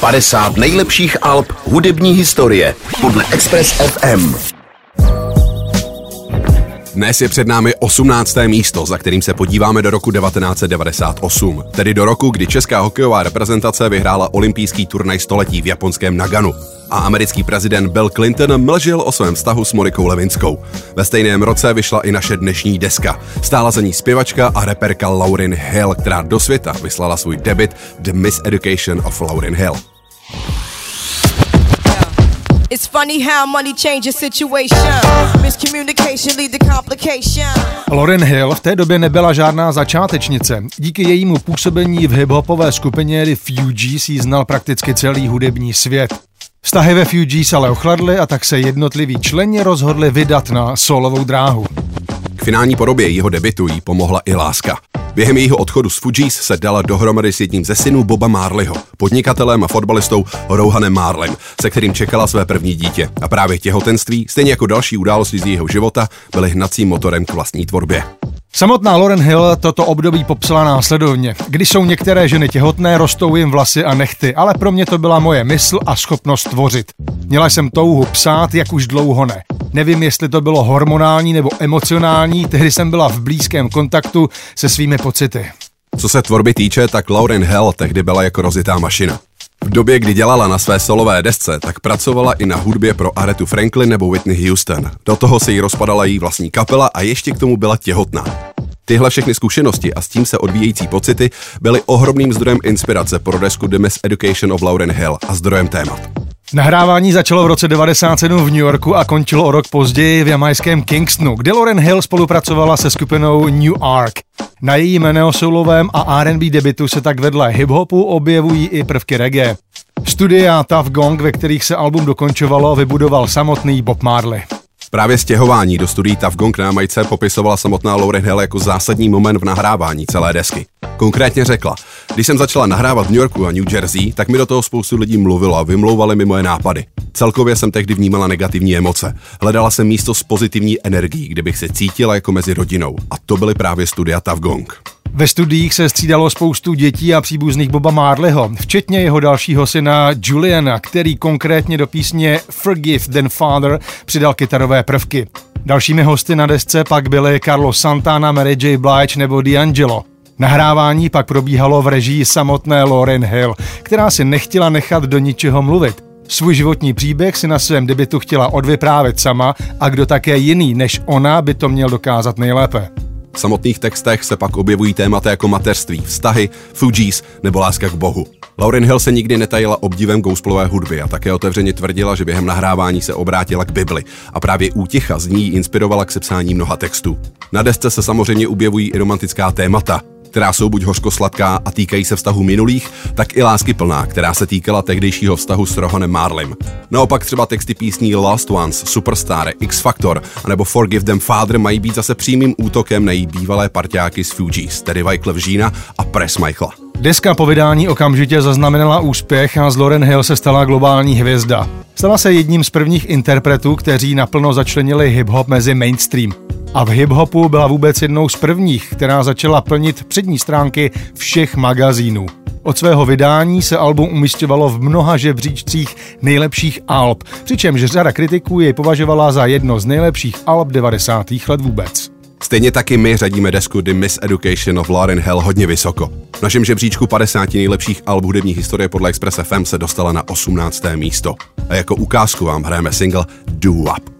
50 nejlepších alb hudební historie podle Express FM. Dnes je před námi 18. místo, za kterým se podíváme do roku 1998, tedy do roku, kdy česká hokejová reprezentace vyhrála olympijský turnaj století v japonském Naganu a americký prezident Bill Clinton mlžil o svém vztahu s Monikou Levinskou. Ve stejném roce vyšla i naše dnešní deska. Stála za ní zpěvačka a reperka Lauryn Hill, která do světa vyslala svůj debit The Miseducation of Lauryn Hill. It's funny how money changes situation. Miscommunication lead to complication. Lauren Hill v té době nebyla žádná začátečnice. Díky jejímu působení v hiphopové skupině The Fugees jí znal prakticky celý hudební svět. Vztahy ve Fugees ale ochladly a tak se jednotliví členi rozhodli vydat na solovou dráhu. K finální podobě jeho debitu jí pomohla i láska. Během jejího odchodu z Fugees se dala dohromady s jedním ze synů Boba Marleyho, podnikatelem a fotbalistou Rohanem Marlem, se kterým čekala své první dítě. A právě těhotenství, stejně jako další události z jeho života, byly hnacím motorem k vlastní tvorbě. Samotná Lauren Hill toto období popsala následovně. Když jsou některé ženy těhotné, rostou jim vlasy a nechty, ale pro mě to byla moje mysl a schopnost tvořit. Měla jsem touhu psát, jak už dlouho ne. Nevím, jestli to bylo hormonální nebo emocionální, tehdy jsem byla v blízkém kontaktu se svými pocity. Co se tvorby týče, tak Lauren Hell tehdy byla jako rozitá mašina. V době, kdy dělala na své solové desce, tak pracovala i na hudbě pro Aretu Franklin nebo Whitney Houston. Do toho se jí rozpadala její vlastní kapela a ještě k tomu byla těhotná. Tyhle všechny zkušenosti a s tím se odvíjející pocity byly ohromným zdrojem inspirace pro desku The Miss Education of Lauren Hill a zdrojem témat. Nahrávání začalo v roce 97 v New Yorku a končilo o rok později v jamajském Kingstonu, kde Lauren Hill spolupracovala se skupinou New Ark. Na její neosoulovém a R&B debitu se tak vedle hip-hopu objevují i prvky reggae. Studia Tough Gong, ve kterých se album dokončovalo, vybudoval samotný Bob Marley. Právě stěhování do studií Tough Gong na Jamajce popisovala samotná Lauren Hill jako zásadní moment v nahrávání celé desky. Konkrétně řekla, když jsem začala nahrávat v New Yorku a New Jersey, tak mi do toho spoustu lidí mluvilo a vymlouvali mi moje nápady. Celkově jsem tehdy vnímala negativní emoce. Hledala jsem místo s pozitivní energií, kde bych se cítila jako mezi rodinou. A to byly právě studia Tough Gong. Ve studiích se střídalo spoustu dětí a příbuzných Boba Marleyho, včetně jeho dalšího syna Juliana, který konkrétně do písně Forgive Then Father přidal kytarové prvky. Dalšími hosty na desce pak byly Carlos Santana, Mary J. Blige nebo D'Angelo. Nahrávání pak probíhalo v režii samotné Lauren Hill, která si nechtěla nechat do ničeho mluvit. Svůj životní příběh si na svém debitu chtěla odvyprávět sama a kdo také jiný než ona by to měl dokázat nejlépe. V samotných textech se pak objevují témata jako mateřství, vztahy, Fugees nebo láska k Bohu. Lauren Hill se nikdy netajila obdivem gouspelové hudby a také otevřeně tvrdila, že během nahrávání se obrátila k Bibli a právě úticha z ní inspirovala k sepsání mnoha textů. Na desce se samozřejmě objevují i romantická témata, která jsou buď hořko-sladká a týkají se vztahu minulých, tak i lásky plná, která se týkala tehdejšího vztahu s Rohanem Marlem. Naopak třeba texty písní Lost Ones, Superstar, X Factor nebo Forgive Them Father mají být zase přímým útokem na její bývalé parťáky z Fugees, tedy Wyclef Jeana a Press Michaela. Deska po vydání okamžitě zaznamenala úspěch a z Lauren Hill se stala globální hvězda. Stala se jedním z prvních interpretů, kteří naplno začlenili hip-hop mezi mainstream a v hip-hopu byla vůbec jednou z prvních, která začala plnit přední stránky všech magazínů. Od svého vydání se album umistovalo v mnoha žebříčcích nejlepších alb, přičemž řada kritiků jej považovala za jedno z nejlepších alb 90. let vůbec. Stejně taky my řadíme desku The Miss Education of Lauren Hell hodně vysoko. V našem žebříčku 50 nejlepších alb hudební historie podle Express FM se dostala na 18. místo. A jako ukázku vám hrajeme single Do Up.